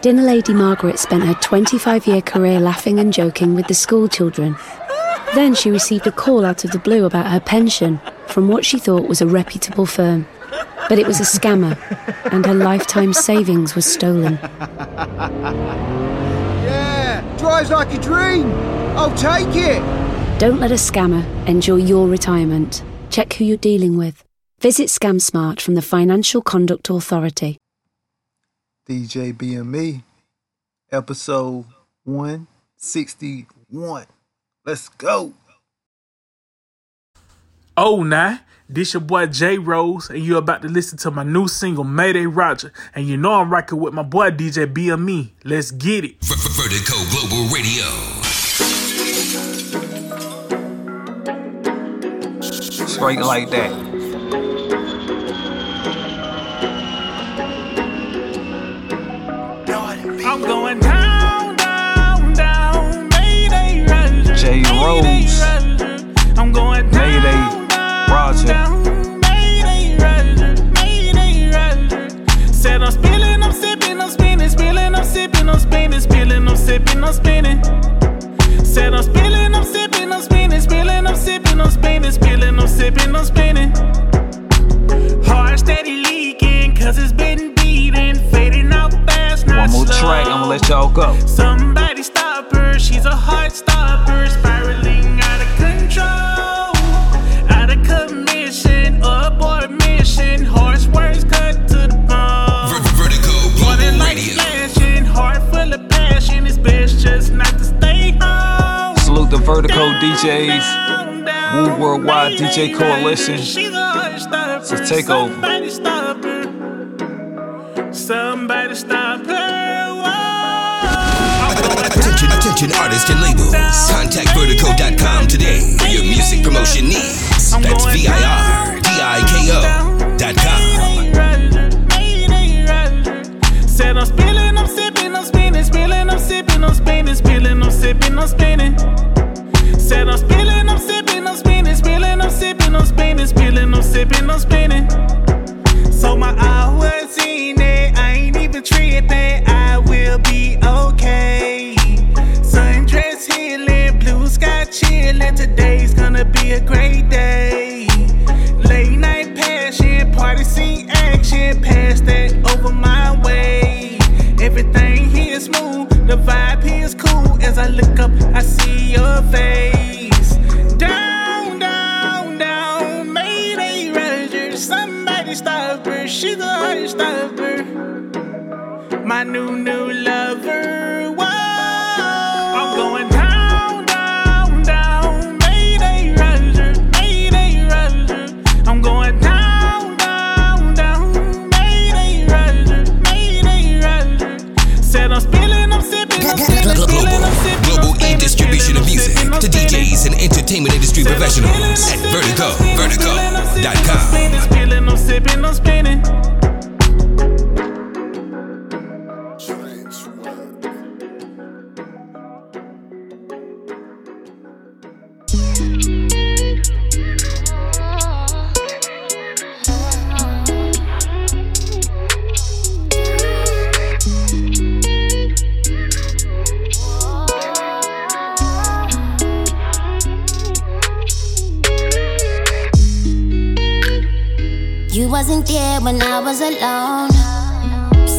Dinner Lady Margaret spent her 25 year career laughing and joking with the school children. Then she received a call out of the blue about her pension from what she thought was a reputable firm. But it was a scammer, and her lifetime savings was stolen. Yeah, drives like a dream. I'll take it. Don't let a scammer enjoy your retirement. Check who you're dealing with. Visit ScamSmart from the Financial Conduct Authority. DJ BME, episode 161. Let's go. Oh, nah. This your boy J Rose, and you're about to listen to my new single Mayday Roger. And you know I'm rocking with my boy DJ BME. Let's get it. Vertigo Global Radio. Straight like that. I'm going down, down, down. Mayday Roger. J. Rose. I'm going down. Mayday Roger. down. Mayday Roger. Mayday Roger. Said I'm spilling, I'm sipping, I'm spinning, spilling, I'm sipping, I'm spinning, spilling, I'm sipping, I'm spinning. Said I'm spilling, I'm sipping, I'm spinning, spilling, I'm sipping, I'm spinning, spilling, I'm sipping, I'm spinning. Heart steady leaking, cause it's been slow. track, I'm gonna let y'all go. Somebody stop her, she's a heart stopper, spiraling out of control, out of commission, abort mission, harsh words cut to the bone. Vertigo Running Global like Radio. flashing, heart full of passion, it's best just not to stay home. Salute the Vertigo DJs. down, down, Woo Worldwide DJ Coalition. Roger, She's a heart stopper, It's a takeover. Somebody stop her. Somebody stop Attention, artists and labels. Contact vertigo.com today for your music promotion needs. That's V-I-R-D-I-K-O dot com. Said I'm spilling, I'm sipping, I'm spinning, spilling, I'm sipping, I'm spinning, spilling, I'm sipping, I'm spinning. Said I'm spilling, I'm sipping, I'm spinning, spilling, I'm sipping, I'm spinning, spilling, I'm sipping, I'm spinning. So my hours in it, I ain't even tripping, I will be okay. Sky chilling, today's gonna be a great day. Late night passion, party scene action, pass that over my way. Everything here is smooth, the vibe here is cool. As I look up, I see your face. Down, down, down, Mayday Roger. Somebody stop her, she's a heart stopper. My new, new lover. Whoa, to. DJs and entertainment industry professionals at Vertigo, Vertigo.com. Spinning, spilling, I'm sipping, I'm spinning. When I was alone.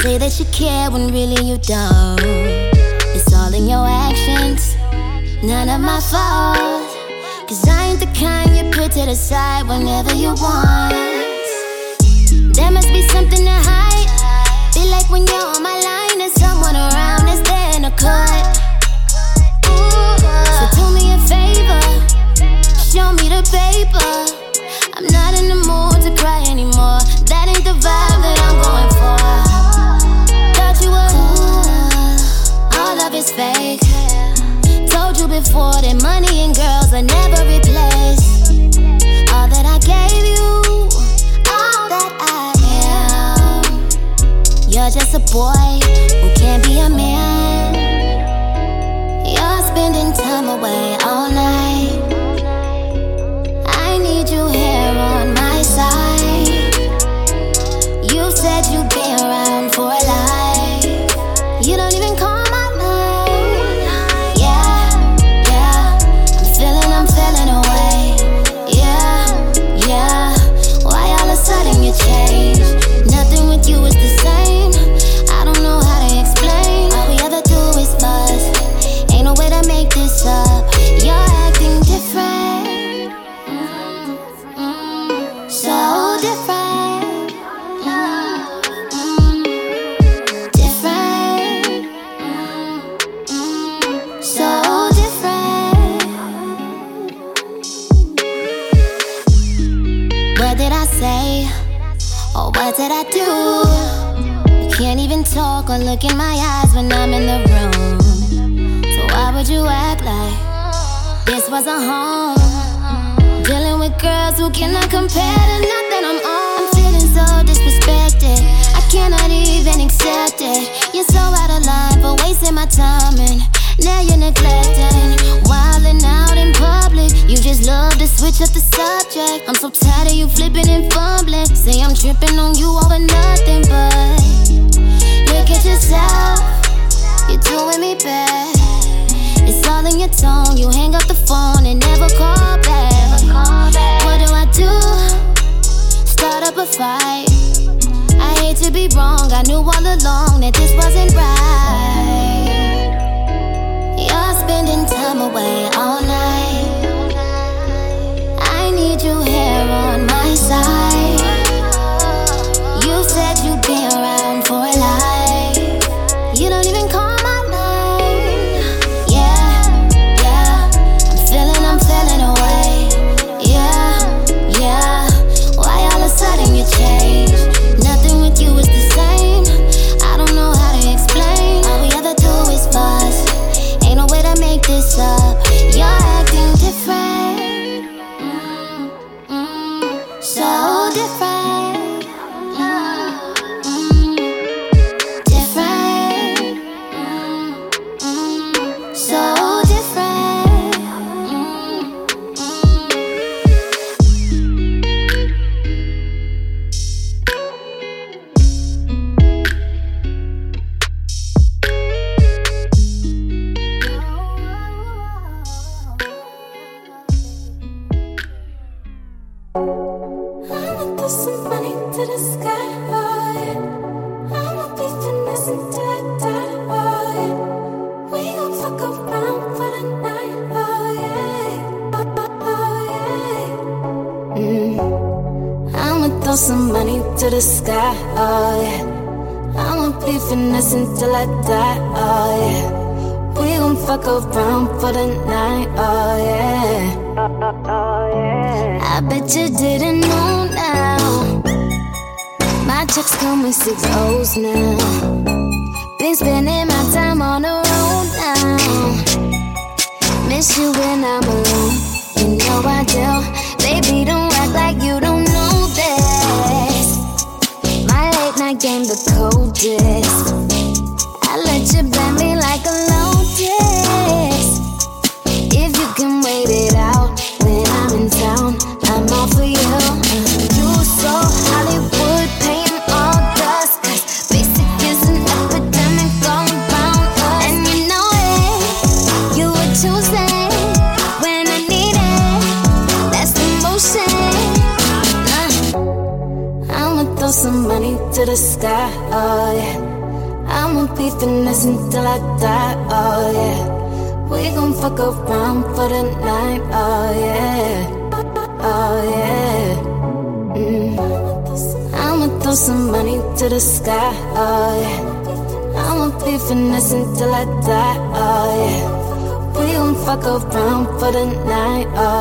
Say that you care when really you don't. It's all in your actions, none of my fault. Cause I ain't the kind you put to the side whenever you want. There must be something to hide. Feel like when you're on my line, there's someone around that's there in a cut. So do me a favor, show me the paper. is fake. Told you before that money and girls are never replaced. All that I gave you, all that I am. You're just a boy who can't be a man. You're spending time away. Look in my eyes when I'm in the room. So why would you act like this was a home? Dealing with girls who cannot compare to nothing I'm on. I'm feeling so disrespected. I cannot even accept it. You're so out of line for wasting my time and now you're neglecting. Wilding out in public. You just love to switch up the subject. I'm so tired of you flipping and fumbling. Say I'm tripping on you over nothing, but look at yourself. You're doing me bad. It's all in your tone. You hang up the phone and never call back. What do I do? Start up a fight. I hate to be wrong. I knew all along that this wasn't right. You're spending time away all night. I need you here on my side. For the night, oh yeah. I bet you didn't know now. My checks come with six O's now. Been spending my time on the road now. Miss you when I'm alone. You know I do. Baby, don't act like you don't know this. My late night game, the coldest. Die. We gon' fuck around for the night, oh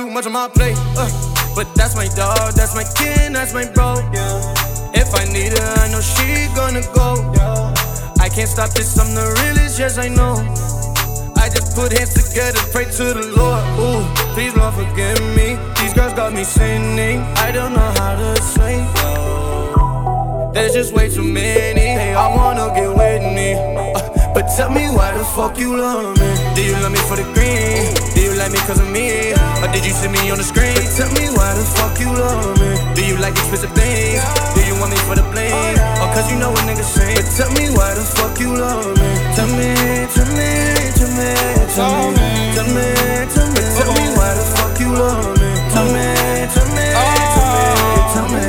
too much on my plate. Uh, but that's my dog, that's my kin, that's my bro. Yeah. If I need her, I know she gonna go. I can't stop this, I'm the realest, yes I know. I just put hands together, pray to the Lord. Ooh, please Lord forgive me. These girls got me sinning. I don't know how to say no. There's just way too many. They all wanna get with me. Uh, but tell me why the fuck you love me? Do you love me for the green? Do you like me cause of me? Or did you see me on the screen? But tell me why the fuck you love me? Do you like these expensive things? Do you want me for the bling? Or cause you know what niggas sing? But tell me why the fuck you love me? Tell me, tell me, tell me, tell me, tell me, tell me, tell me why the fuck you love me? Tell me, tell me, tell me, tell me,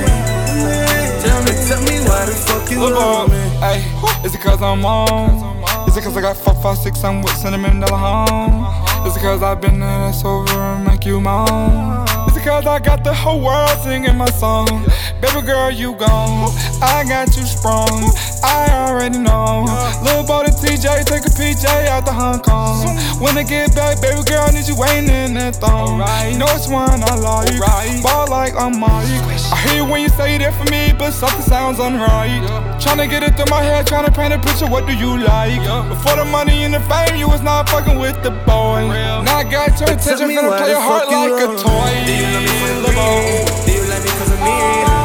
tell me, tell me why the fuck you love me? Ay, is it cause I'm on? Is it cause I got four, five, six, I'm with cinnamon dollar home? Is it cause I've been there, that's over and make you moan? Is it cause I got the whole world singing my song? Baby girl, you gone. I got you sprung. I already know. Lil' boy to TJ, take a PJ out to Hong Kong. When I get back, baby girl, I need you waiting in that thong. You know it's one I like. Ball like I'm Mike. I hear you when you say that for me, but something sounds unright. Tryna get it through my head, tryna paint a picture. What do you like? Before the money and the fame, you was not fucking with the boy. Now I got your attention, me finna why play your heart fuck you like a toy. Do you love me for the green? Do you like me cause of me?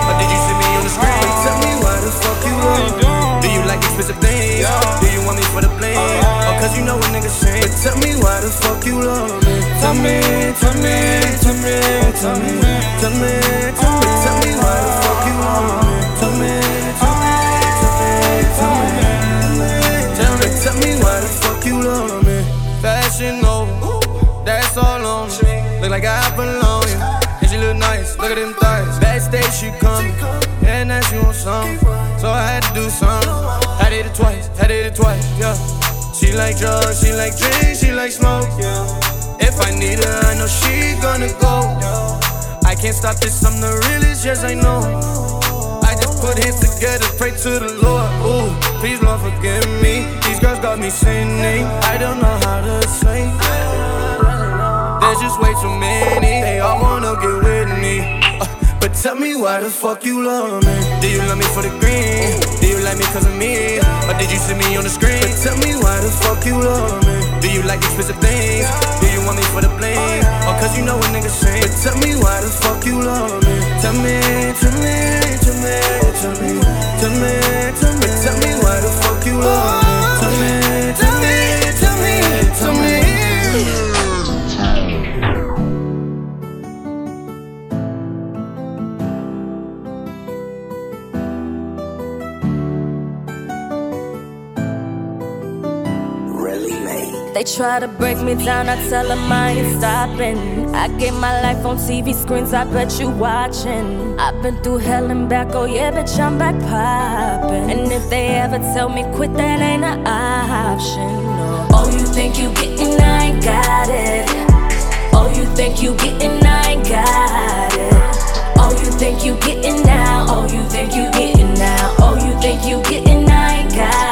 Or did you see me on the screen? Tell me why the fuck you love expensive things? Do you want me for the bling? Or cause you know what niggas sing? But tell me why the fuck you love me? Tell me, tell me, tell me, tell me, tell me, tell me, tell me why the fuck you love me? Tell me, tell me, tell me, tell me, tell me, tell me why the fuck you love me? Fashion over, that's all on me. Look like I belong you. And she look nice, look at them thighs. Backstage she come, yeah, now she want some. So I had to do something. I did it twice, I did it twice, yeah. She like drugs, she like drinks, she like smoke, yeah. If I need her, I know she gonna go. I can't stop this, I'm the realest, yes I know. I just put hands together, pray to the Lord. Ooh, please Lord forgive me. These girls got me sinning. I don't know how to say. There's just way too many. They all wanna get with me. Tell me why the fuck you love me? Do you love me for the green? Do you like me cause of me? Or did you see me on the screen? But tell me why the fuck you love me? Do you like expensive things? Do you want me for the bling? Or cause you know what niggas sing? But tell me why the fuck you love me? Tell me, tell me, tell me, tell me, tell me, tell me, tell me why the fuck you love me? Tell me, tell me, tell me, tell me. Try to break me down, I tell them I ain't stopping. I get my life on TV screens, I bet you watching. I've been through hell and back, oh yeah, bitch, I'm back popping. And if they ever tell me quit, that ain't an option. No. Oh, you think you getting, I ain't got it. Oh, you think you getting, I ain't got it. Oh, you think you getting now? Oh, you think you getting now? Oh, you think you getting? I ain't got it.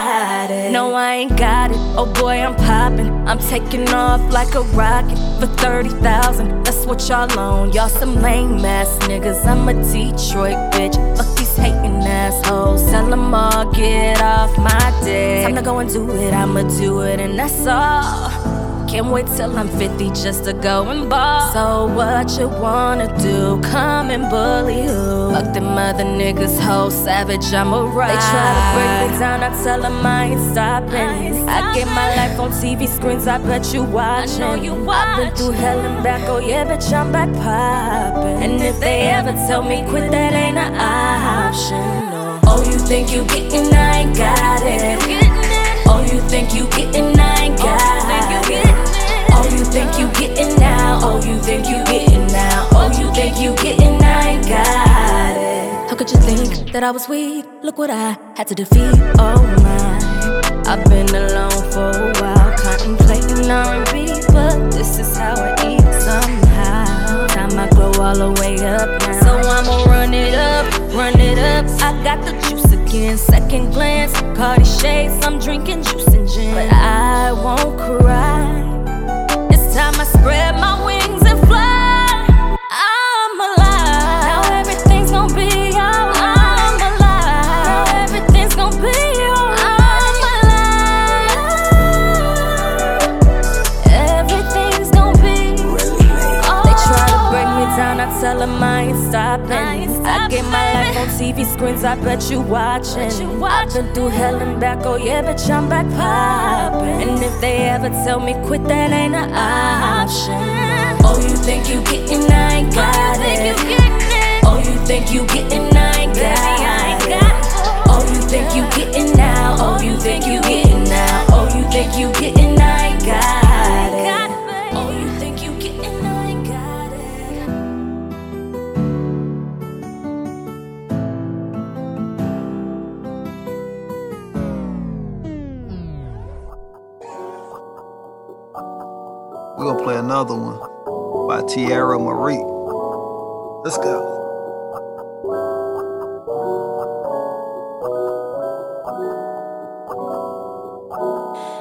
No, I ain't got it. Oh boy, I'm popping. I'm taking off like a rocket for 30,000. That's what y'all own. Y'all some lame ass niggas. I'm a Detroit bitch. Fuck these hating assholes. Tell them all, get off my dick. Time to go and do it. I'ma do it, and that's all. Can't wait till I'm 50 just to go and ball. So what you wanna do? Come and bully who? Fuck them other niggas, whole savage, I'm a ride. They try to break me down, I tell them I ain't stopping. I get my life on TV screens, I bet you watching. I know you watch. I've been through hell and back, oh yeah, bitch, I'm back popping. And if they ever tell me quit, that ain't an option. No. Oh, you think you getting, I ain't got it. Oh, you think you getting, I ain't oh, got it. You think you getting now? Oh, you think you getting now? Oh, you think you getting, I ain't got it. How could you think that I was weak? Look what I had to defeat. Oh my, I've been alone for a while, contemplating R&B, but this is how I eat somehow. Time I grow all the way up now, so I'ma run it up, run it up. I got the juice again, second glance. Cardi shades, I'm drinking juice and gin, but I won't cry. It's time I spread my wings get my life on TV screens, I bet you watching. I've been through hell and back, oh yeah, bitch, I'm back popping. And if they ever tell me quit, that ain't an option. Oh, you think you getting, I ain't oh, got it. Oh, you think you getting, I ain't got it. Oh, you think you getting now? Oh, you think you getting now? Oh, you think you getting, I ain't got it. Another one by Tierra Marie. Let's go.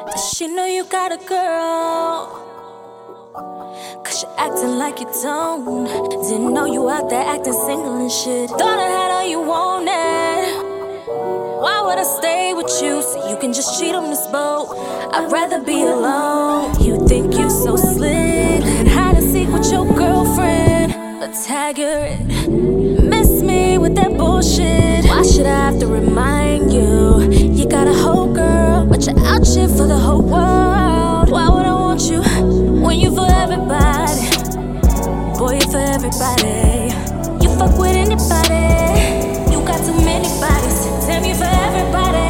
Does she know you got a girl? Cause you acting like you don't. Didn't know you out there acting single and shit. Thought I had all you wanted. Why would I stay with you so you can just cheat on this boat? I'd rather be alone. You think you so slick. With your girlfriend. But tag her. Miss me with that bullshit. Why should I have to remind you? You got a whole girl, but you're out shit for the whole world. Why would I want you when you for everybody? Boy, you for everybody. You fuck with anybody. You got too many bodies. Damn, you for everybody.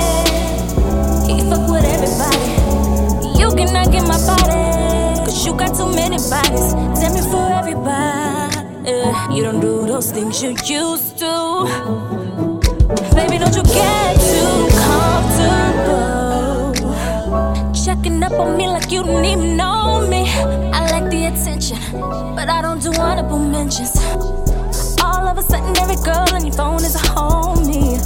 You fuck with everybody. You cannot get my body. You got too many bodies. Damn, you for everybody. You don't do those things you used to. Baby, don't you get too comfortable. Checking up on me like you don't even know me. I like the attention, but I don't do honorable mentions. All of a sudden, every girl on your phone is a homie.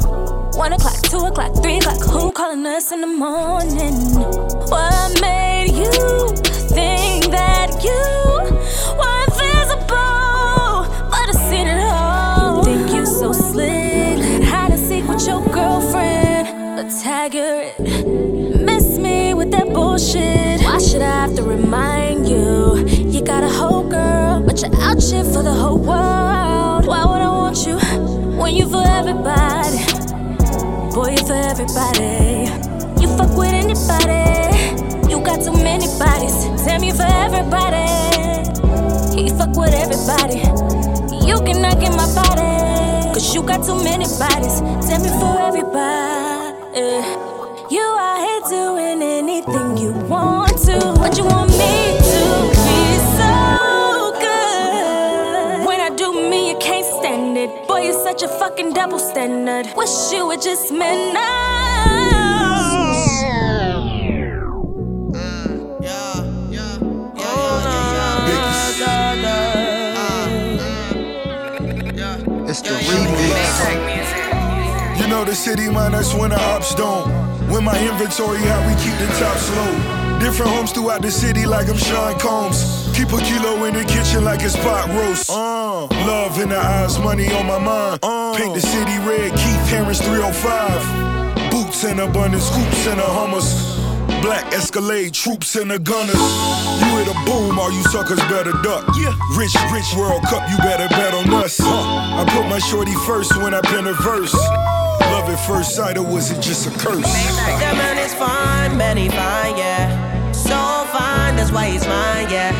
One o'clock, two o'clock, three o'clock, who calling us in the morning? What made you think that you were I seen it all. You think so slick? Hide and seek with your girlfriend, but tag her. Miss me with that bullshit. Why should I have to remind you? You got a whole girl, but you're out shit for the whole world. Why would I want you when you for everybody? Boy, you for everybody. You fuck with anybody. Got too many bodies. Damn, you for everybody. You fuck with everybody. You cannot get my body. Cause you got too many bodies. Damn, you for everybody. You out here doing anything you want to. What you want me to be so good. When I do me, you can't stand it. Boy, you're such a fucking double standard. Wish you were just men now. Remix. You know the city man, that's when the ops don't. When my inventory how we keep the top slow. Different homes throughout the city like I'm Sean Combs. Keep a kilo in the kitchen like it's pot roast. Uh, love in the eyes, money on my mind. Paint the city red, Keith Harris 305. Boots in abundance, hoops in the Hummers. Black Escalade, troops and the gunners. You hit a boom, all you suckers better duck. Yeah. Rich, rich World Cup, you better bet on us. Huh. I put my shorty first when I pen a verse. Love at first sight, or was it just a curse? That man is fine, man, he fine, yeah. So fine, that's why he's mine, yeah.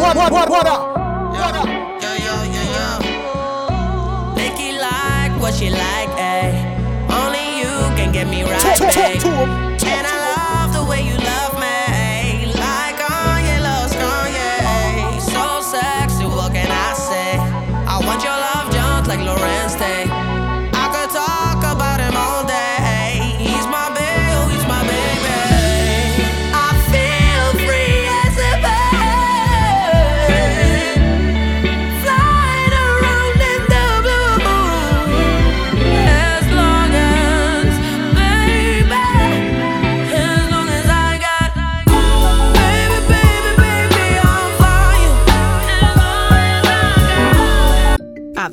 What, what, what, what up? Yeah, yeah, yeah, yeah. Nikki like what she like, ayy. Only you can get me right, Talk, talk, to 'em.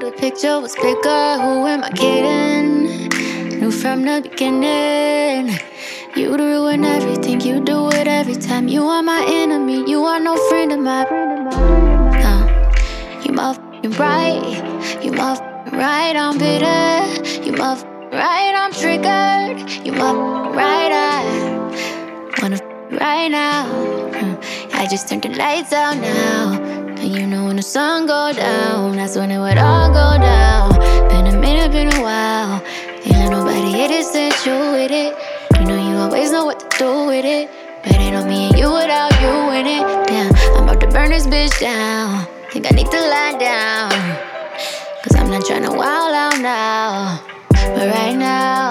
the picture was bigger. Who am I kidding? Knew from the beginning. You'd ruin everything, you do it every time. You are my enemy, you are no friend of mine. Uh, you motherfucking right, you motherfucking right, I'm bitter. You motherfucking right, I'm triggered. You motherfucking right, I wanna right now. Hmm. I just turned the lights out now. And you know when the sun go down, that's when it would all go down. Been a minute, been a while. Ain't let nobody hit it since you with it. You know you always know what to do with it. But ain't on me and you without you in it. Damn, I'm about to burn this bitch down. Think I need to lie down. Cause I'm not trying to wild out now. But right now,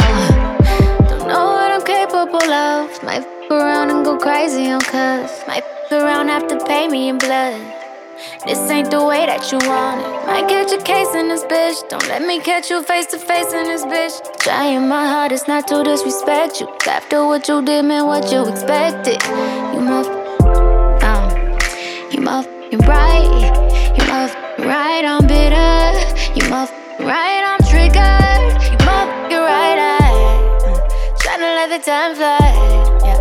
don't know what I'm capable of. Might f around and go crazy on cuz. Might f around, have to pay me in blood. This ain't the way that you want it. Might catch a case in this bitch. Don't let me catch you face to face in this bitch. Trying my hardest not to disrespect you. After what you did, man, what you expected. You mother, um, you motherfucking right. You motherfucking right, I'm bitter. You motherfucking right, I'm triggered. You motherfucking right, I tryna let the time fly. Yeah,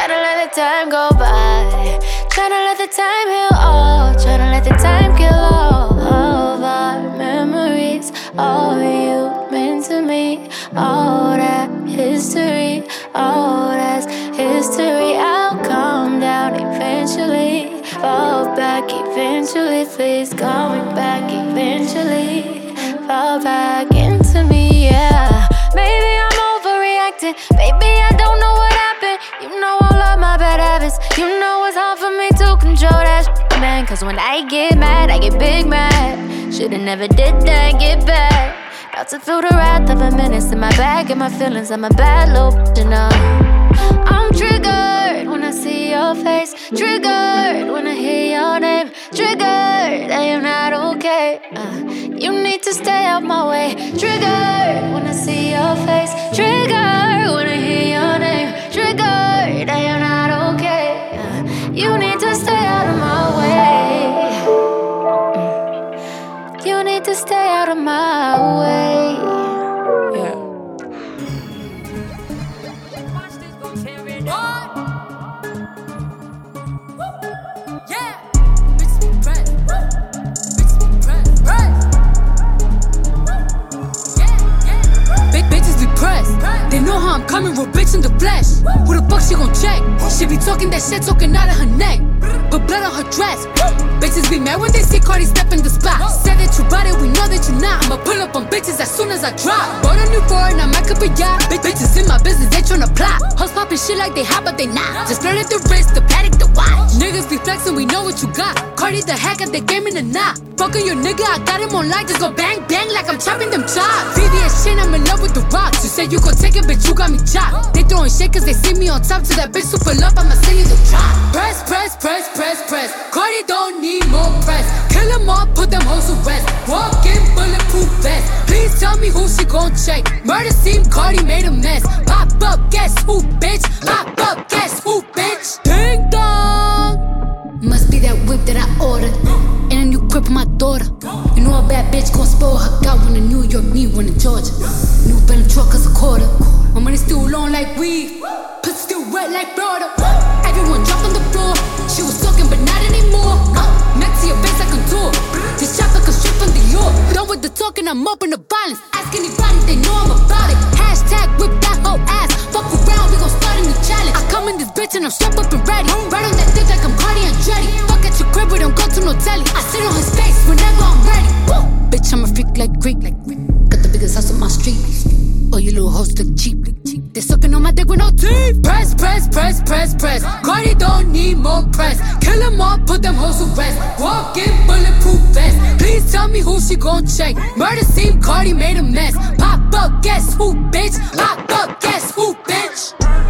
tryna let the time go by. Tryna let the time heal all. Tryna let the time kill all of our memories. All you meant to me. All that history. All that's history. I'll calm down eventually. Fall back eventually face, going back eventually. Fall back into me, yeah. Maybe I'm overreacting. Maybe I don't know what happened. You know of my bad habits. You know it's hard for me to control that shit, man. Cause when I get mad, I get big mad. Should've never did that, get back. About to feel the wrath of a menace in my back and my feelings. I'm a bad little you know. I'm triggered when I see your face. Triggered when I hear your name. Triggered that you're not okay. Uh, you need to stay out my way. Triggered when I see your face. Triggered when I hear your name. That you're not okay. You need to stay out of my way. You need to stay out of my way. I'm coming, real bitch in the flesh. Who the fuck she gon' check? She be talking that shit, talking out of her neck. Put blood on her dress. Bitches be mad when they see Cardi step in the spot. Said that you bought it, we know that you're not. I'ma pull up on bitches as soon as I drop. Bought a new foreign, I'm at a. Big bitches in my business, they tryna plot. Hoes popping shit like they hot, but they not. Just flirted the wrist, the Patek, the watch. Niggas be flexing, we know what you got. Cardi the hack at the game in the knot. Fucking your nigga, I got him on light. Just go bang, bang like I'm chopping them chops. VVS shit, I'm in love with the rocks. You said you gon' take it, bitch, you got me chopped. They throwing shit cause they see me on top. To that bitch super love, I'ma send you the drop. Press, press, press, press, press. Cardi don't need more press. Kill them all, put them hoes to rest. Walk in bulletproof vest. Please tell me who she gon' check. Murder scene, Cardi made a mess. Pop up, guess who, bitch? Pop up, guess who, bitch? Ding dong. Must be that whip that I ordered. For my daughter. You know a bad bitch gon' spoil her. Got one in New York, me one in Georgia. New Bentley truck is a quarter. My money still long like weed. Pussy still wet like Florida. Everyone drop on the floor. She was talking, but not anymore. Uh, to your face like a tour. This chopper can strip from the York. Done with the talking, I'm open to violence. Ask anybody, they know I'm about it. Hashtag whip that whole ass. Fuck around, we gon' start a new challenge. I come in this bitch and I'm strapped up and ready. Right on that dick like I'm Cardi and Dreddy. Don't go to no telly. I sit on his face whenever I'm ready. Woo! Bitch, I'm a freak like Greek, like Greek. Got the biggest house on my street. Oh, you little hoes look cheap, look cheap. They sucking on my dick with no teeth. Press, press, press, press, press. Cardi don't need more press. Kill them all, put them hoes to rest. Walk in bulletproof vest. Please tell me who she gon' check. Murder scene, Cardi made a mess. Pop up, guess who, bitch? Pop up, guess who, bitch?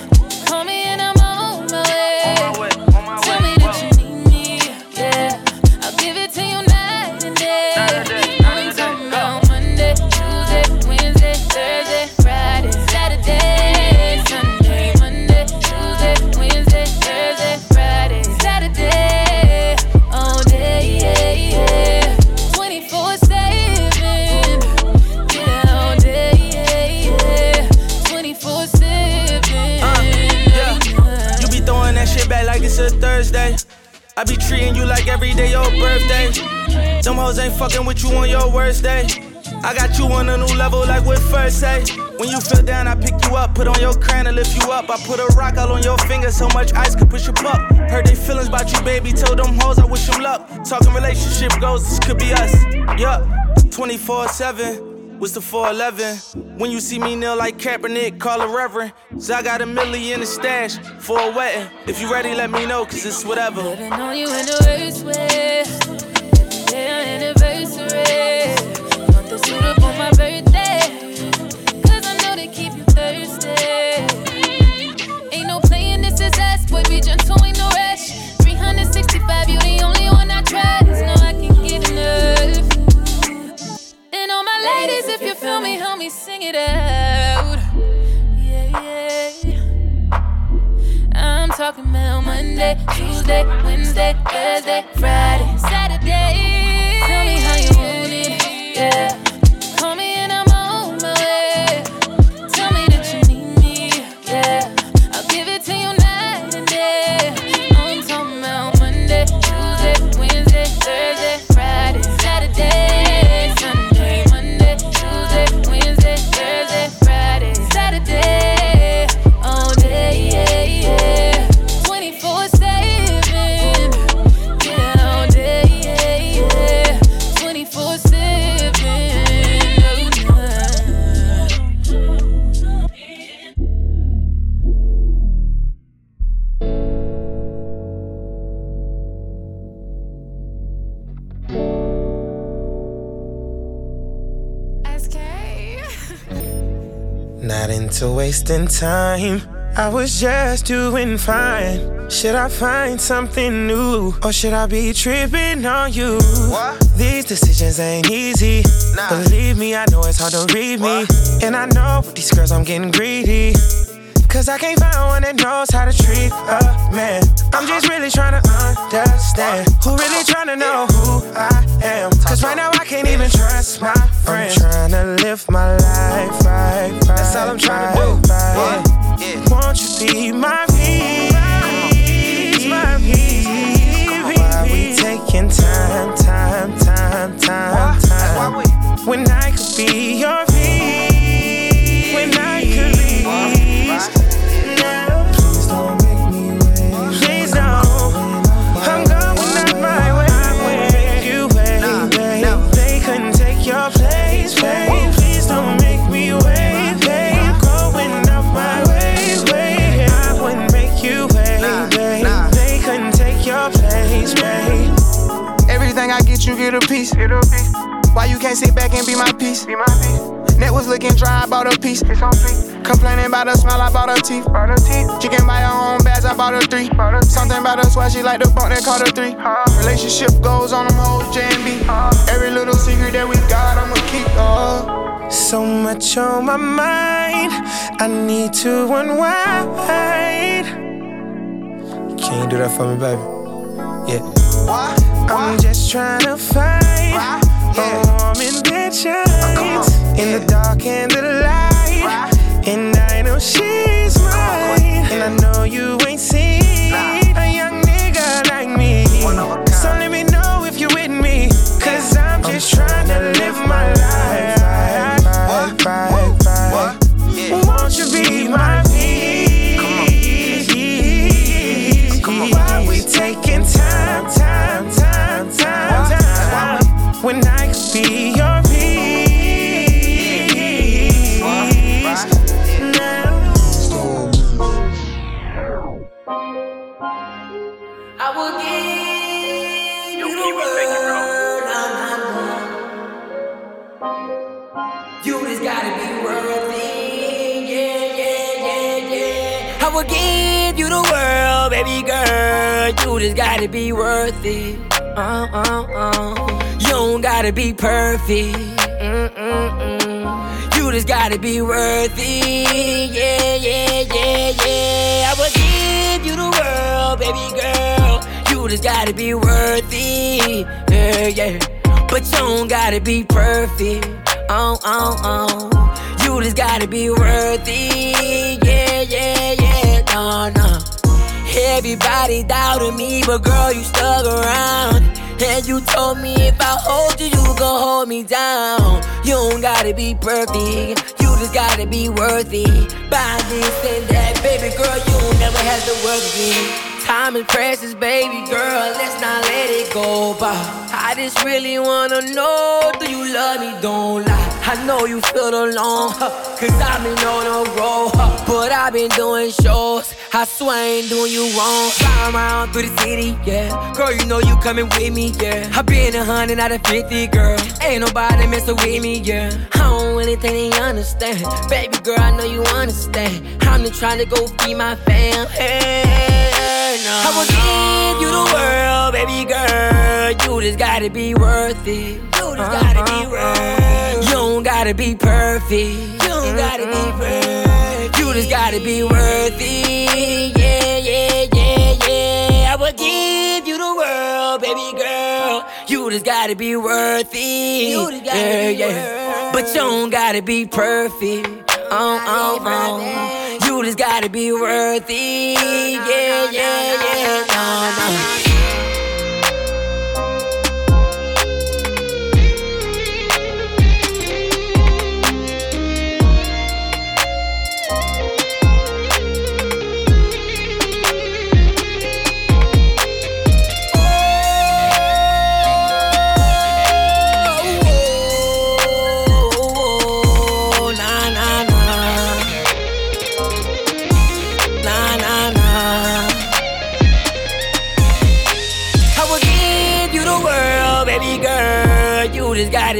I be treating you like every day your birthday. Them hoes ain't fucking with you on your worst day. I got you on a new level like with first say. When you feel down, I pick you up, put on your crown and lift you up. I put a rock all on your finger, so much ice could push you up. Heard they feelings about you, baby. Told them hoes I wish them luck. Talking relationship goals, this could be us. Yup, 24 7. What's the 411? When you see me kneel like Kaepernick, call a reverend. So I got a million in the stash for a wedding. If you ready, let me know, cause it's whatever. Living on you in the worst way. Sing it out. Yeah, yeah. I'm talking about Monday, Tuesday, Wednesday, Thursday, Friday, Saturday. Not wasting time. I was just doing fine. Should I find something new? Or should I be tripping on you? What? These decisions ain't easy. Nah. Believe me, I know it's hard to read me. And I know with these girls I'm getting greedy. Cause I can't find one that knows how to treat a man. I'm just really trying to understand who really trying to know who I am. Cause right now I can't even trust my friends. I'm trying to live my life right, right. That's all I'm trying to do. Right. Won't you be my peace? My peace. Why we taking time, time, time, time, time? When I could be your peace. You get a piece. Get a piece. Why you can't sit back and be my piece? Be my piece. Net was looking dry, I bought a piece. It's on three. Complaining about the smile, I bought her teeth. Bought her teeth. She can buy her own bags, I bought her three. Bought her Something about her swag, she like the bump that caught her three. Uh, Relationship goes on them hoes, J and B. Uh, Every little secret that we got, I'ma keep. Uh. So much on my mind, I need to unwind. Can you do that for me, baby? Yeah. What? I'm just trying to find a warm intentions in the dark and the light. And I know she's mine, and I know you ain't seen when I could be your peace. Now. I will give you the word. You just gotta be worthy. Yeah, yeah, yeah, yeah. I will give you the world, baby girl. You just gotta be worthy. Uh, uh, uh. Don't gotta be perfect. Mm-mm-mm. You just gotta be worthy. Yeah, yeah, yeah, yeah. I will give you the world, baby girl. You just gotta be worthy. Yeah, yeah. But you don't gotta be perfect. Oh, oh, oh. You just gotta be worthy. Yeah, yeah, yeah. No, no. Everybody doubted me, but girl, you stuck around. And you told me if I hold you, you gon' hold me down. You don't gotta be perfect, you just gotta be worthy. Buy this and that, baby girl, you never have to work again. Time is precious, baby girl, let's not let it go by. I just really wanna know, do you love me? Don't lie. I know you feel alone, cause I've been on a roll, but I've been doing shows. I swear I ain't doing you wrong. Flying around through the city, yeah. Girl, you know you coming with me, yeah. I've been a hundred out of fifty, girl. Ain't nobody messing with me, yeah. I don't really think they understand. Baby girl, I know you understand. I'm just trying to go feed my fam. Hey. I will give you the world, baby girl. You just gotta be worth it. You just gotta be uh-huh. worth You don't gotta be perfect. You don't gotta be perfect. You just gotta be worthy. Yeah, yeah, yeah, yeah. I will give you the world, baby girl. You just gotta be worthy. You just gotta yeah, be yeah. But you don't gotta be perfect. Oh, oh, oh. Just gotta be worthy. Yeah, yeah, yeah. No, no.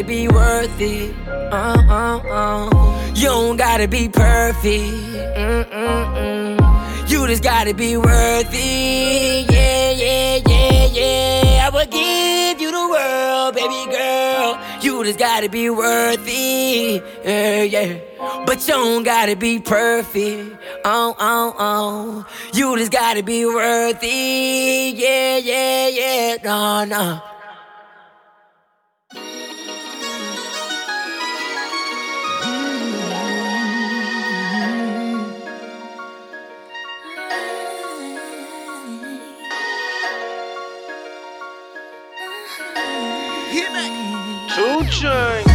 Gotta be worth it. Uh, uh, uh. You don't gotta be perfect. Mm-mm-mm. You just gotta be worthy. Yeah, yeah, yeah, yeah. I will give you the world, baby girl. You just gotta be worthy. Yeah, yeah. But you don't gotta be perfect. Oh, oh, oh. You just gotta be worthy. Yeah, yeah, yeah. No, no. Two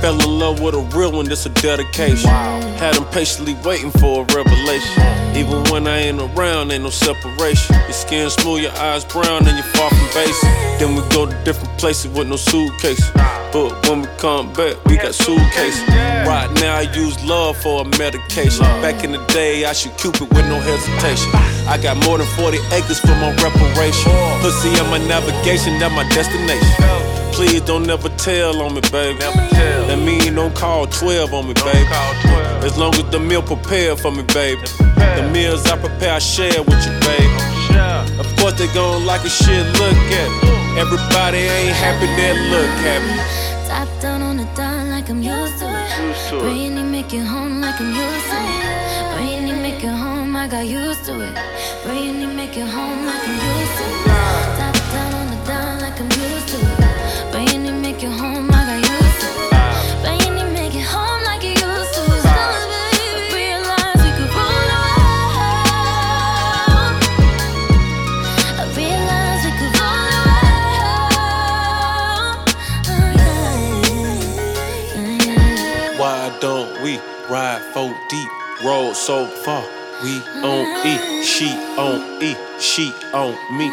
Fell in love with a real one, this a dedication. Had him patiently waiting for a revelation. Even when I ain't around, ain't no separation. Your skin smooth, your eyes brown, and you're far from basic. Then we go to different places with no suitcase. But when we come back, we got suitcases. Right now, I use love for a medication. Back in the day, I shoot Cupid with no hesitation. I got more than 40 acres for my reparation. Pussy on my navigation, that my destination. Please don't never tell on me, baby. That mean don't call 12 on me, baby. As long as the meal prepared for me, baby. The meals I prepare, I share with you, baby. Of course they gon' like a shit, look at me. Everybody ain't happy, they look happy. Top down on the dime like I'm used to it. Bring it, make it home like I'm used to it. Bring it, make it home I got used to it. Bring it, make it home like I'm used to it. Ride four deep, roll so far? We on E, she on E, she on me.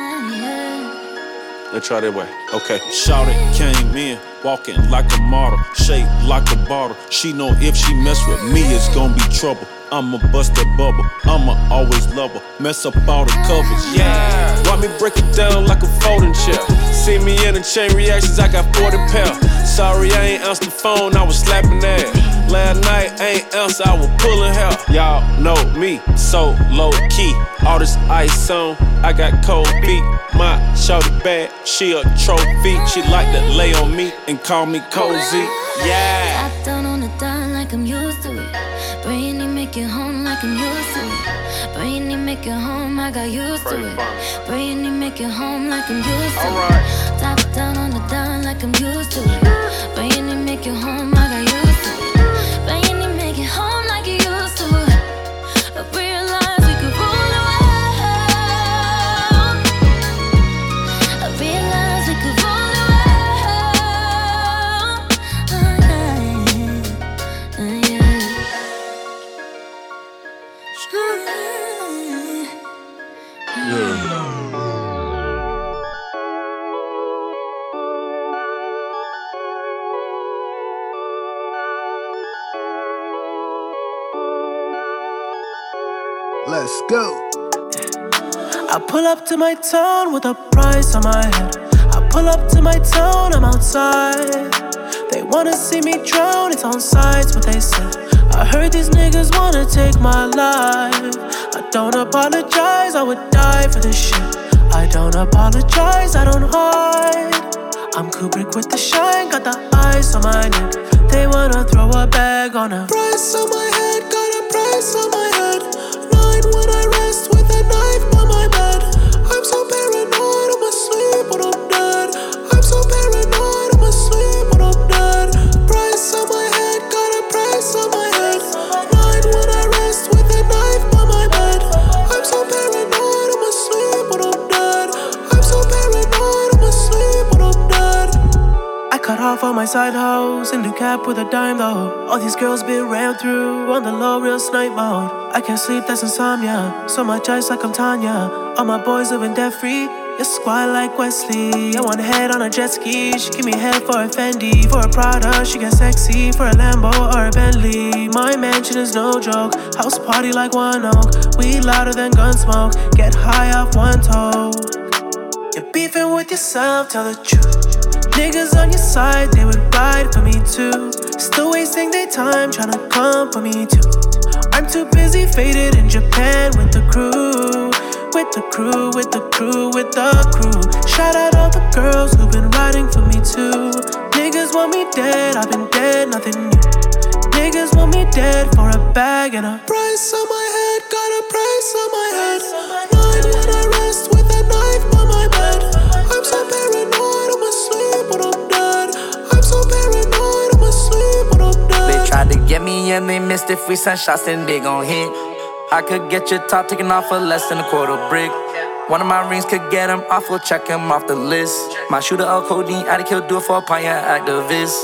Let's try that way. Okay. Shout it, came in, walking like a model, shaped like a bottle. She know if she mess with me, it's gonna be trouble. I'ma bust that bubble. I'ma always love her. Mess up all the covers. Yeah. Why me break it down like a folding chair? See me in the chain reactions, I got 40 pounds. Sorry, I ain't answered the phone, I was slapping ass. Last night, ain't else, I was pulling hair. Y'all know me, so low key. All this ice on, I got cold feet. My shorty bad, she a trophy. She like to lay on me and call me cozy. Yeah. Top down on the dime like I'm used to it. It, make it home like I'm used to it. It, make it home I got used to it. It, make it home like I'm used to it. Top down on the dime like I'm used to it. It, make it home go. I pull up to my town with a price on my head. I pull up to my town, I'm outside. They wanna see me drown, it's on sides what they said. I heard these niggas wanna take my life. I don't apologize, I would die for this shit. I don't apologize, I don't hide. I'm Kubrick with the shine, got the ice on my neck. They wanna throw a bag on a price on my head, got a price on. When I rest off all my side hoes in the cap with a dime though. All these girls been rammed through on the low, real snipe mode. I can't sleep, that's insomnia. So much ice like I'm Tanya. All my boys living debt free. You squad like Wesley. I want head on a jet ski. She give me head for a Fendi. For a Prada, she get sexy. For a Lambo or a Bentley. My mansion is no joke. House party like one oak. We louder than gun smoke. Get high off one toe. You're beefing with yourself, tell the truth. Niggas on your side, they would ride for me too. Still wasting their time trying to come for me too. I'm too busy faded in Japan with the crew. With the crew, with the crew, with the crew. Shout out all the girls who've been riding for me too. Niggas want me dead, I've been dead, nothing new. Niggas want me dead for a bag and a price on my head, got a price on my head. They get me and they missed it. Free send shots and they gon' hit. I could get your top taken off for less than a quarter brick. One of my rings could get him off, we'll check him off the list. My shooter, L codeine, addict, he'll do it for a pint, activist.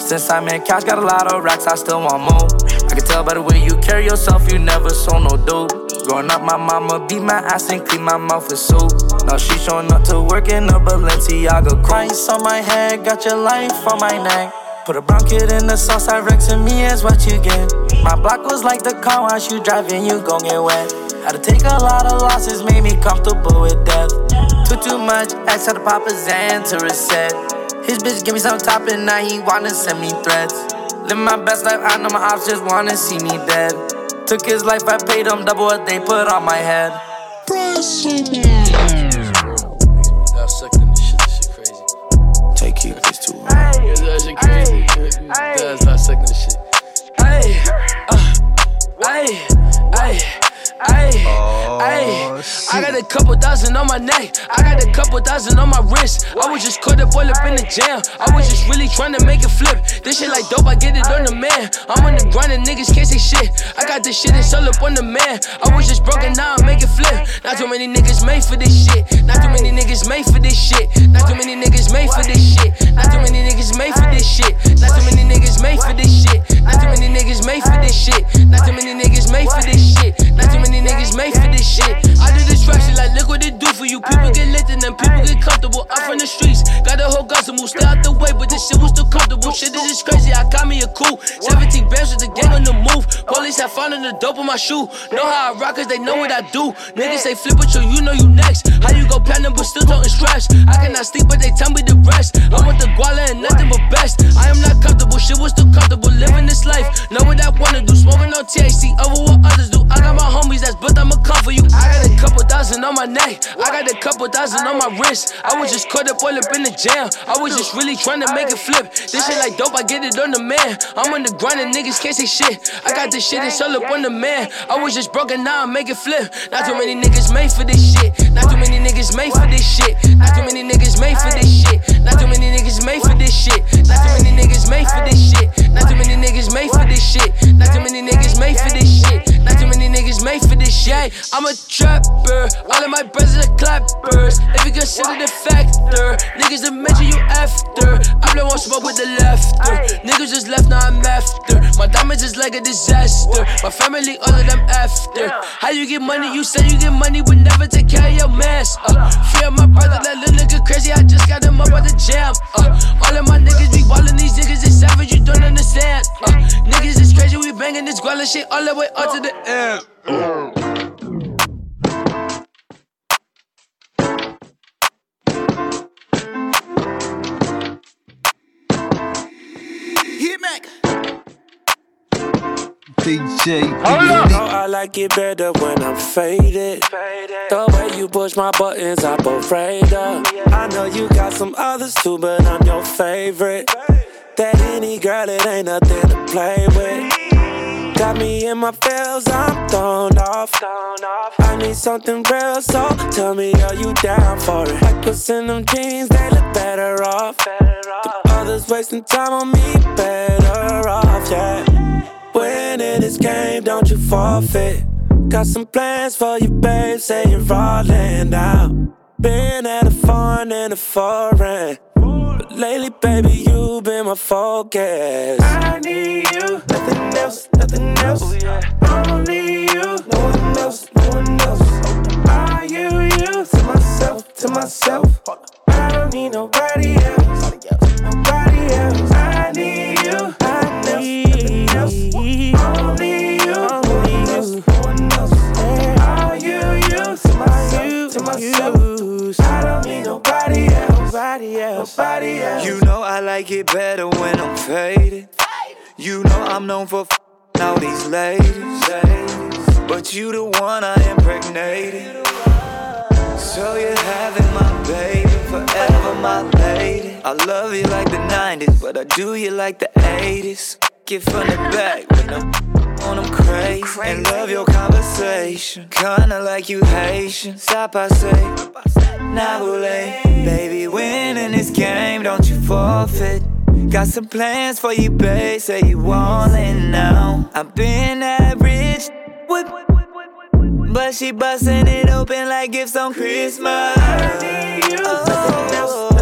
Since I'm in cash, got a lot of racks, I still want more. I can tell by the way you carry yourself, you never sold no dope. Growing up, my mama beat my ass and clean my mouth with soap. Now she showing up to work in a Balenciaga Price on my head, got your life on my neck. Put a brown kid in the sauce, I rex and me is what you get. My block was like the car wash, you driving, you gon' get wet. Had to take a lot of losses, made me comfortable with death. Took too much, X had to pop a Xan to reset. His bitch give me some top and now he wanna send me threats. Live my best life, I know my ops just wanna see me dead. Took his life, I paid him double what they put on my head. Take That shit crazy. That's not second the shit. Ay, uh, ay, ay. Ay, ay, I got a couple thousand on my neck. I got a couple thousand on my wrist. I was just caught up in the jam. I was just really trying to make it flip. This shit like dope, I get it on the man. I'm on the grind and niggas can't say shit. I got this shit, it's all up on the man. I was just broken, now I make it flip. Not too many niggas made for this shit. Not too many niggas made for this shit. Not too many niggas made for this shit. Not too many niggas made for this shit. Not too many niggas made for this shit. Not too many niggas made for this shit. Not too many niggas made for this shit. Not too many niggas made for this shit. I do this rap shit like look what it do for you. People get lit and then people get comfortable. I'm from the streets, got a whole gospel move. Stay out the way, but this shit was still comfortable. Shit this is crazy. I got me a cool 17 bands with the gang on the move. Police have found the dope on my shoe. Know how I rock cause they know what I do. Niggas say flip with you, you know you next. How you go platinum but still talking straps? I cannot sleep, but they tell me the rest. I want the guala and nothing but best. I am not comfortable, shit was still comfortable. Living this life, know what I wanna do. Smoking no THC over what others do. I got my homies that's built, I'ma come for you. I got a couple thousand on my neck. I got a couple thousand on my wrist. I was just caught up all up in the jam. I was just really trying to make it flip. This shit like dope, I get it on the man. I'm on the grind and niggas can't say shit. I got this shit, it's all up on the man. I was just broken, now I make it flip. Not too many niggas made for this shit. Not too many niggas made for this shit. Not too many niggas made for this shit. Not too many niggas made for this shit. Not too many niggas made for this shit. Not too many niggas made for this shit. Not too many niggas made for this shit. Not too many niggas made for this shit. I'm a trapper. All of my brothers are clappers. If you consider the factor, niggas that mention you after. I blow on smoke with the laughter. Niggas just left, now I'm after. My diamonds is like a disaster. My family, all of them after. How you get money? You say you get money, but never take care of your mans. Uh, fear my brother, that little nigga crazy. I just got him up at the jam. Uh, all of my niggas be ballin', these niggas is savage, you don't understand. Uh, niggas is crazy, we bangin' this guala shit all the way up to the end. Hit DJ. know oh, I like it better when I'm faded. The way you push my buttons, I'm afraid of. I know you got some others too, but I'm your favorite. That any girl, it ain't nothing to play with. Got me in my feels, I'm thrown off. I need something real, so tell me, are you down for it? Like what's in them jeans, they look better off. The others wasting time on me, better off, yeah. Winning this game, don't you forfeit. Got some plans for you, babe, say you're rolling out. Been at a foreign and a foreign. But Lately, baby, you've been my focus. I need you, nothing else, nothing else. Oh, Only you, no one else, no one else. Are you you to myself, to myself? I don't need nobody else, nobody else. Myself. I don't need nobody else, nobody else, nobody else. You know I like it better when I'm faded. You know I'm known for f- all these ladies. But you the one I impregnated. So you're having my baby, forever my lady. I love you like the 90s, but I do you like the 80s. Get from the back when I'm on I'm crazy. And love your conversation, kinda like you Haitian. Stop, I say, Nabule. Baby, winning this game, don't you forfeit. Got some plans for you, babe. Say you want it now. I've been that rich. But she bustin' it open like gifts on Christmas. Oh,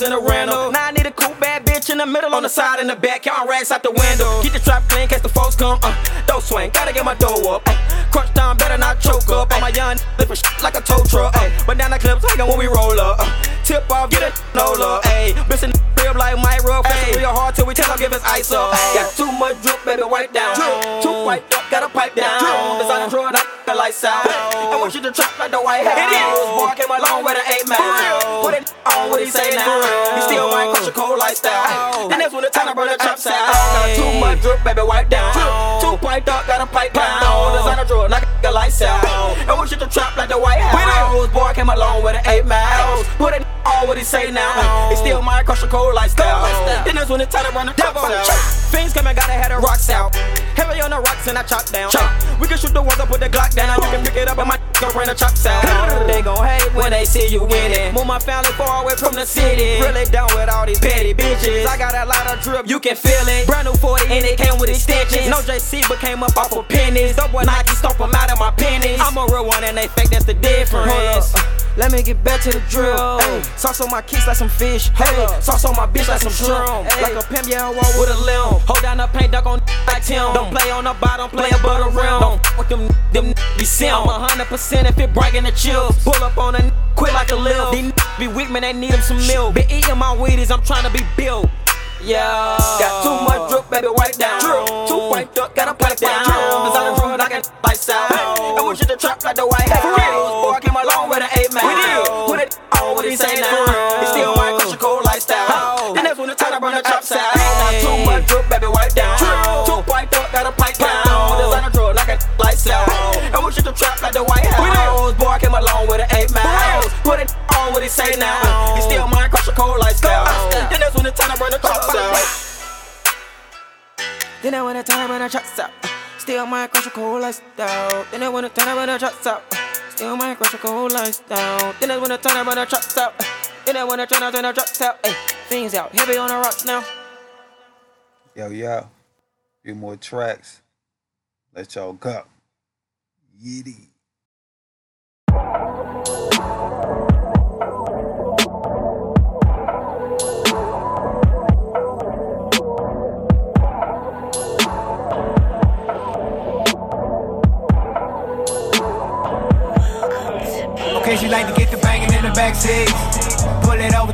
bars in a rental. Now I need a cool bad bitch in the middle, on the side, in the back, counting racks out the window. Keep the trap clean, case the folks come. Uh, don't swing, gotta get my dough up. Uh, crunch time, better not choke up. On my young, flipping shit like a tow truck. Uh, but down the clips, hanging when we roll up. Uh, tip off, get a no love. Ayy, bitchin' rib like my rub. Face real hard till we tell her give us ice up. Got too much drip, baby, wipe down. Too wiped up, gotta pipe down. Designer draw, knock the out. I you to trap like the White House. It is. Boy, came along with an eight man. Put it on what he say now. He still might crush a cold lifestyle. And that's when the time to burn the chops out. Got too much drip, baby, wipe down. Too piped up, got a pipe down. Designer knock the lights out. I want you to trap like the White House. Boy, came along with an eight miles. Put it on what he say now. He still my crush a cold lifestyle. Then that's when it's time to run the devil. Fiends coming, gotta have the rocks out. Heavy on the rocks and I chop down. We can shoot the ones up with the Glock down. You can pick it up and my gon' run the chops out. They gon' hate when they see you winning. Move my family far away from the city. Really down with all these petty bitches. I got a lot of drip, you can feel it. Brand new 40 and it came with extensions. No JC, but came up off of pennies. Double Nike, stomp them out of my pennies. I'm a real one and they fake, that's the difference. Let me get back to the drill. Ay, sauce on my kicks like some fish. Hey, sauce on my bitch like some shrimp. Like a pimp, yeah, I walk with a limb. Hold down the paint, duck on like Tim. Don't play on the bottom, play above the rim. Don't fuck with them, them be sim. I'm hundred percent if it breaking the chills. Pull up on a quit like a lil. These be weak, man, they need them some milk. Been eating my Wheaties, I'm trying to be built. Yeah, got too much drip, baby, wipe down. Too wiped up, got a pipe down. Drug, I can lifestyle. I want you to trap like the White House. Boy, I came along with an eight man. Put it on what he say now. He still crush a cold lifestyle. And that's when it's time to burn the chops out. Got too much drip, baby, wipe down. Too wiped up, got a pipe down. Designer drug, like a lifestyle. I want you to trap like the White House. Boy, I came along with an eight man. Put it on what he say now. He still might crush a cold lifestyle. Then that's when it's time to burn the chops out. Then I wanna time when I chops out. Still might crush a cold lifestyle. Then I wanna time when I chops out. You might crush a cold down. Then that's when I turn up when the trucks out. Then that's when I turn up when the trucks out. Things out. Heavy on the rocks now. Yo, yo. Few more tracks. Let y'all go. Yiddy.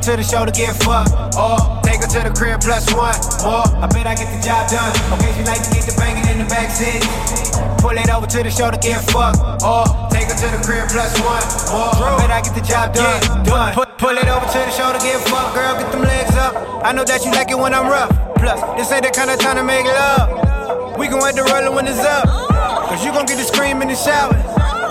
To the show to get fucked. Or take her to the crib plus one. Or I bet I get the job done. Okay, she like to get the banging in the backseat. Pull it over to the show to get fucked. Or take her to the crib plus one. Or I bet I get the job done. done. Put, pull it over to the show to get fucked. Girl, get them legs up. I know that you like it when I'm rough. Plus, this ain't the kind of time to make love. We gon' wait the roller when it's up. Cause you gon' get the scream in the shower.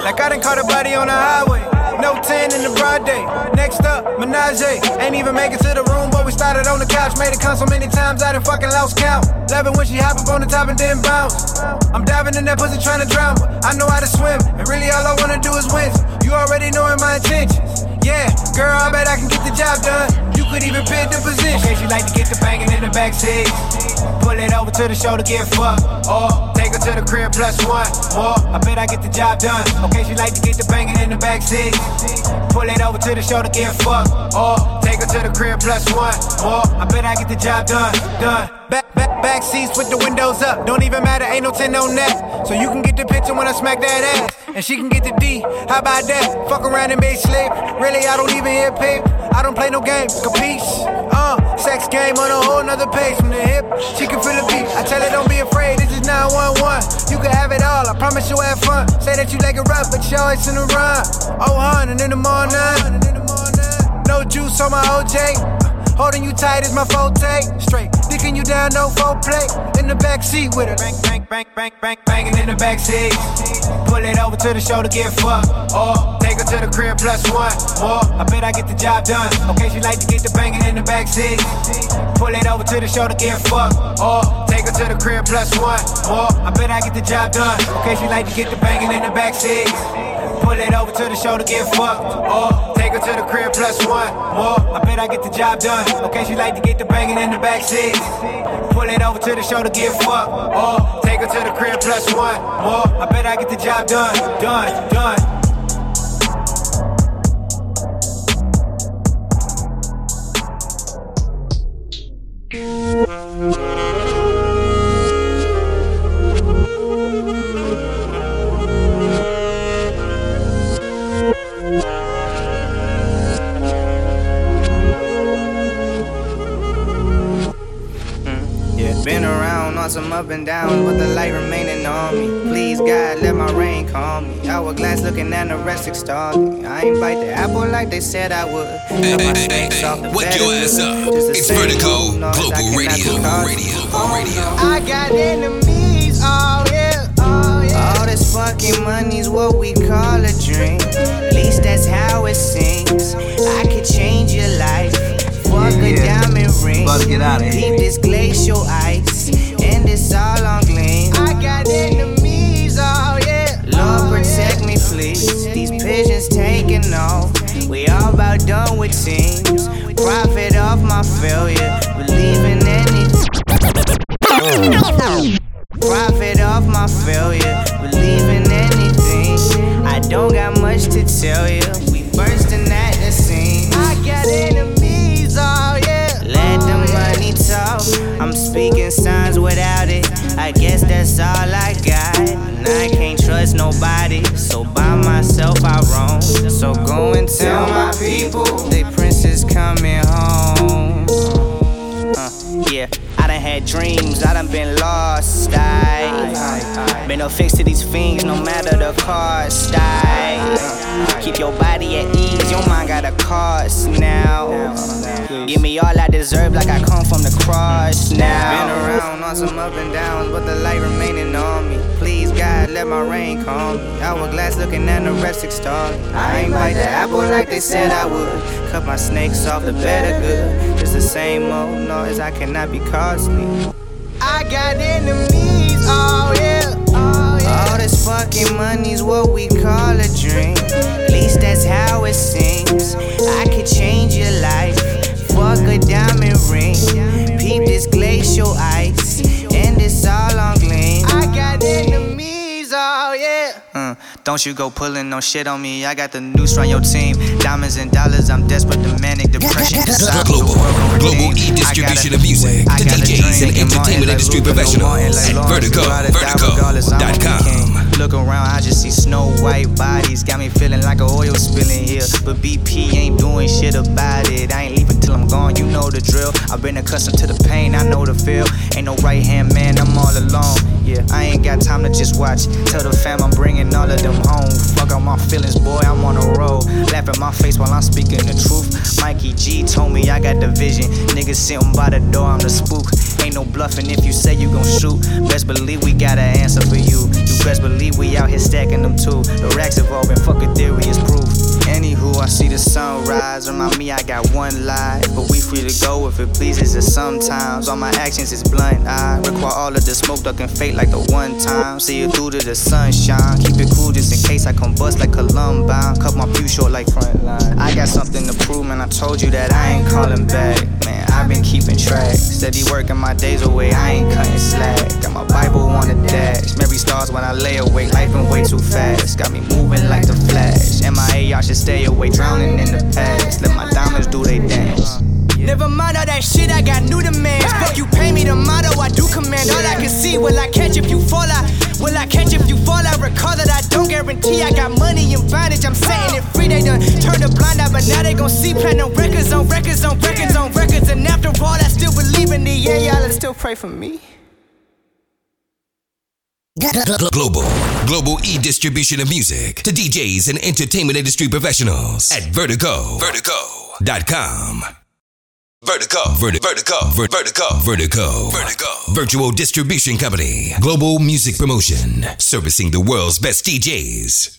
Like I done caught a body on the highway. No 10 in the broad day. Next up, Menage. Ain't even make it to the room, but we started on the couch. Made it come so many times, I done fucking lost count. Loving when she hop up on the top and then bounce. I'm diving in that pussy trying to drown, but I know how to swim. And really all I wanna do is win. You already knowing my intentions. Yeah, girl, I bet I can get the job done. You could even pick the position. Okay, she like to get the banging in the backseat. Pull it over to the show to get fucked. Her oh. To the crib plus one. more. I bet I get the job done. Okay, she like to get the banging in the back backseat. Pull it over to the to get fucked. Or take her to the crib plus one. more. I bet I get the job done. Done. Back, back, back seats with the windows up. Don't even matter, ain't no 10 on that. So you can get the picture when I smack that ass. And she can get the D. How about that? Fuck around and make slip. Really, I don't even hear paper. I don't play no games, capiche? Uh, sex game on a whole nother page from the hip. She can feel the beat. I tell her don't be afraid, this is 911. You can have it all, I promise you'll have fun. Say that you like it rough, but your always in the run. Oh, hun, and in the morning. No juice on my OJ. Holding you tight is my forte. Straight, dicking you down, no foreplay. In the back seat with her. Bang, bang, bang, bang, bang, banging in the back seat. Pull it over to the show to get fucked. Or take her to the crib plus one. Or I bet I get the job done. Okay, she like to get the banging in the back seat. Pull it over to the show to get fucked. Or take her to the crib plus one. Or I bet I get the job done. Okay, she like to get the banging in the back seat. Pull it over to the show to get fucked. Or take her to the crib plus one. Or I bet I get the job done. Okay, she like to get the banging in the back seat. Pull it over to the show to get fucked. Or take her to the crib plus one. Or I bet I get the job done. Done, done. Yeah, around on some up and down, but the light remaining on me. Please, God, let my rain calm me. Hourglass looking anorexic stalking. I ain't bite the apple like they said I would. Cut my snakes off Wake your ass up. It's same Vertigo old noise, I Global Radio. Radio. Oh, Radio. I got enemies, oh yeah, oh yeah. All this fucking money's what we call a dream. At least that's how it seems. I could change your life. Fuck a Yeah. diamond ring. About to get outta here. Keep this glacial ice. And it's all on gleam. I got enemies, oh yeah. Lord oh, protect me, please. These pigeons taking off. We all about done with teams. Profit off my failure. Believing in anything. Profit off my failure, believe in anything. I don't got much to tell you. We bursting at the seams. I got enemies, I'm speaking signs without it. I guess that's all I got. And I can't trust nobody. So by myself I roam. So go and tell my people they princess coming home. Had dreams, I done been lost. I been no fix to these fiends, no matter the cost. I keep your body at ease, your mind got a cost now. Give me all I deserve, like I come from the cross now. Been around on some up and downs, but the light remaining on me. Please, God, let my rain come. Hourglass looking anorexic star. I ain't bite the apple like they said I would. Cut my snakes off the better good. It's the same old noise, I cannot be costly. I got enemies. Oh, yeah. All this fucking money's what we call a dream. At least that's how it seems. I could change your life. Fuck a diamond ring. Peep this glacial ice. Don't you go pulling no shit on me. I got the noose from your team. Diamonds and dollars, I'm desperate to manic depression. Global, global e-distribution of music to DJs and entertainment industry professionals at Vertigo, Vertigo.com. Look around, I just see snow white bodies. Got me feeling like a oil spilling here. But BP ain't doing shit about it. I ain't leaving till I'm gone, you know the drill. I've been accustomed to the pain, I know the feel. Ain't no right hand man, I'm all alone. Yeah, I ain't got time to just watch. Tell the fam I'm bringing all of them home. Fuck all my feelings, boy, I'm on a roll. Laugh at my face while I'm speaking the truth. Mikey G told me I got the vision. Niggas sitting by the door, I'm the spook. Ain't no bluffing if you say you gon' shoot. Best believe we got an answer for you. You best believe we out here stacking them too. The racks all been fucking theory is proof. Anywho, I see the sunrise. Remind me I got one life, but we free to go if it pleases us sometimes. All my actions is blunt. I require all of the smoke ducking fate like the one time. See you through to the sunshine. Keep it cool just in case I combust like Columbine. Cut my pew short like front line. I got something to prove, man. I told you that I ain't calling back. Man, I've been keeping track. Steady working my days away, I ain't cutting slack. Got my Bible on the dash. Mary stars when I lay awake. Life been way too fast. Got me moving like the flash. MIA, should stay away, drowning in the past. Let my diamonds do they dance. Never mind all that shit, I got new demands. Fuck you, pay me the motto, I do command. All I can see, will I catch if you fall? I will I catch if you fall? I recall that I don't guarantee. I got money in bondage, I'm setting it free. They done turned a blind eye, but now they gon' see platinum records on records on records on records. And after all, I still believe in the yeah, y'all, still pray for me. Global, global e-distribution of music. To DJs and entertainment industry professionals at Vertigo, Vertigo.com. Vertigo, Verti- Vertigo, Vert- Vertigo, Vertigo, Vertigo, virtual distribution company, global music promotion, servicing the world's best DJs.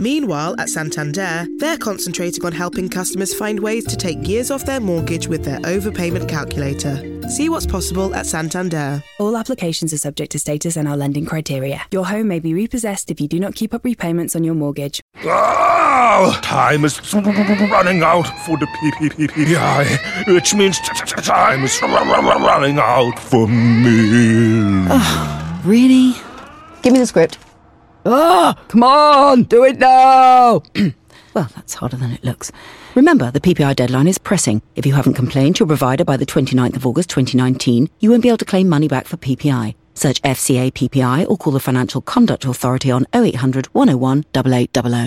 Meanwhile, at Santander, they're concentrating on helping customers find ways to take years off their mortgage with their overpayment calculator. See what's possible at Santander. All applications are subject to status and our lending criteria. Your home may be repossessed if you do not keep up repayments on your mortgage. Oh, time is running out for the PPPPI, which means time is running out for me. Oh, really? Give me the script. Ah, come on, do it now. well, that's harder than it looks. Remember, the PPI deadline is pressing. If you haven't complained to your provider by the 29th of August 2019, you won't be able to claim money back for PPI. Search FCA PPI or call the Financial Conduct Authority on 0800 101 8800.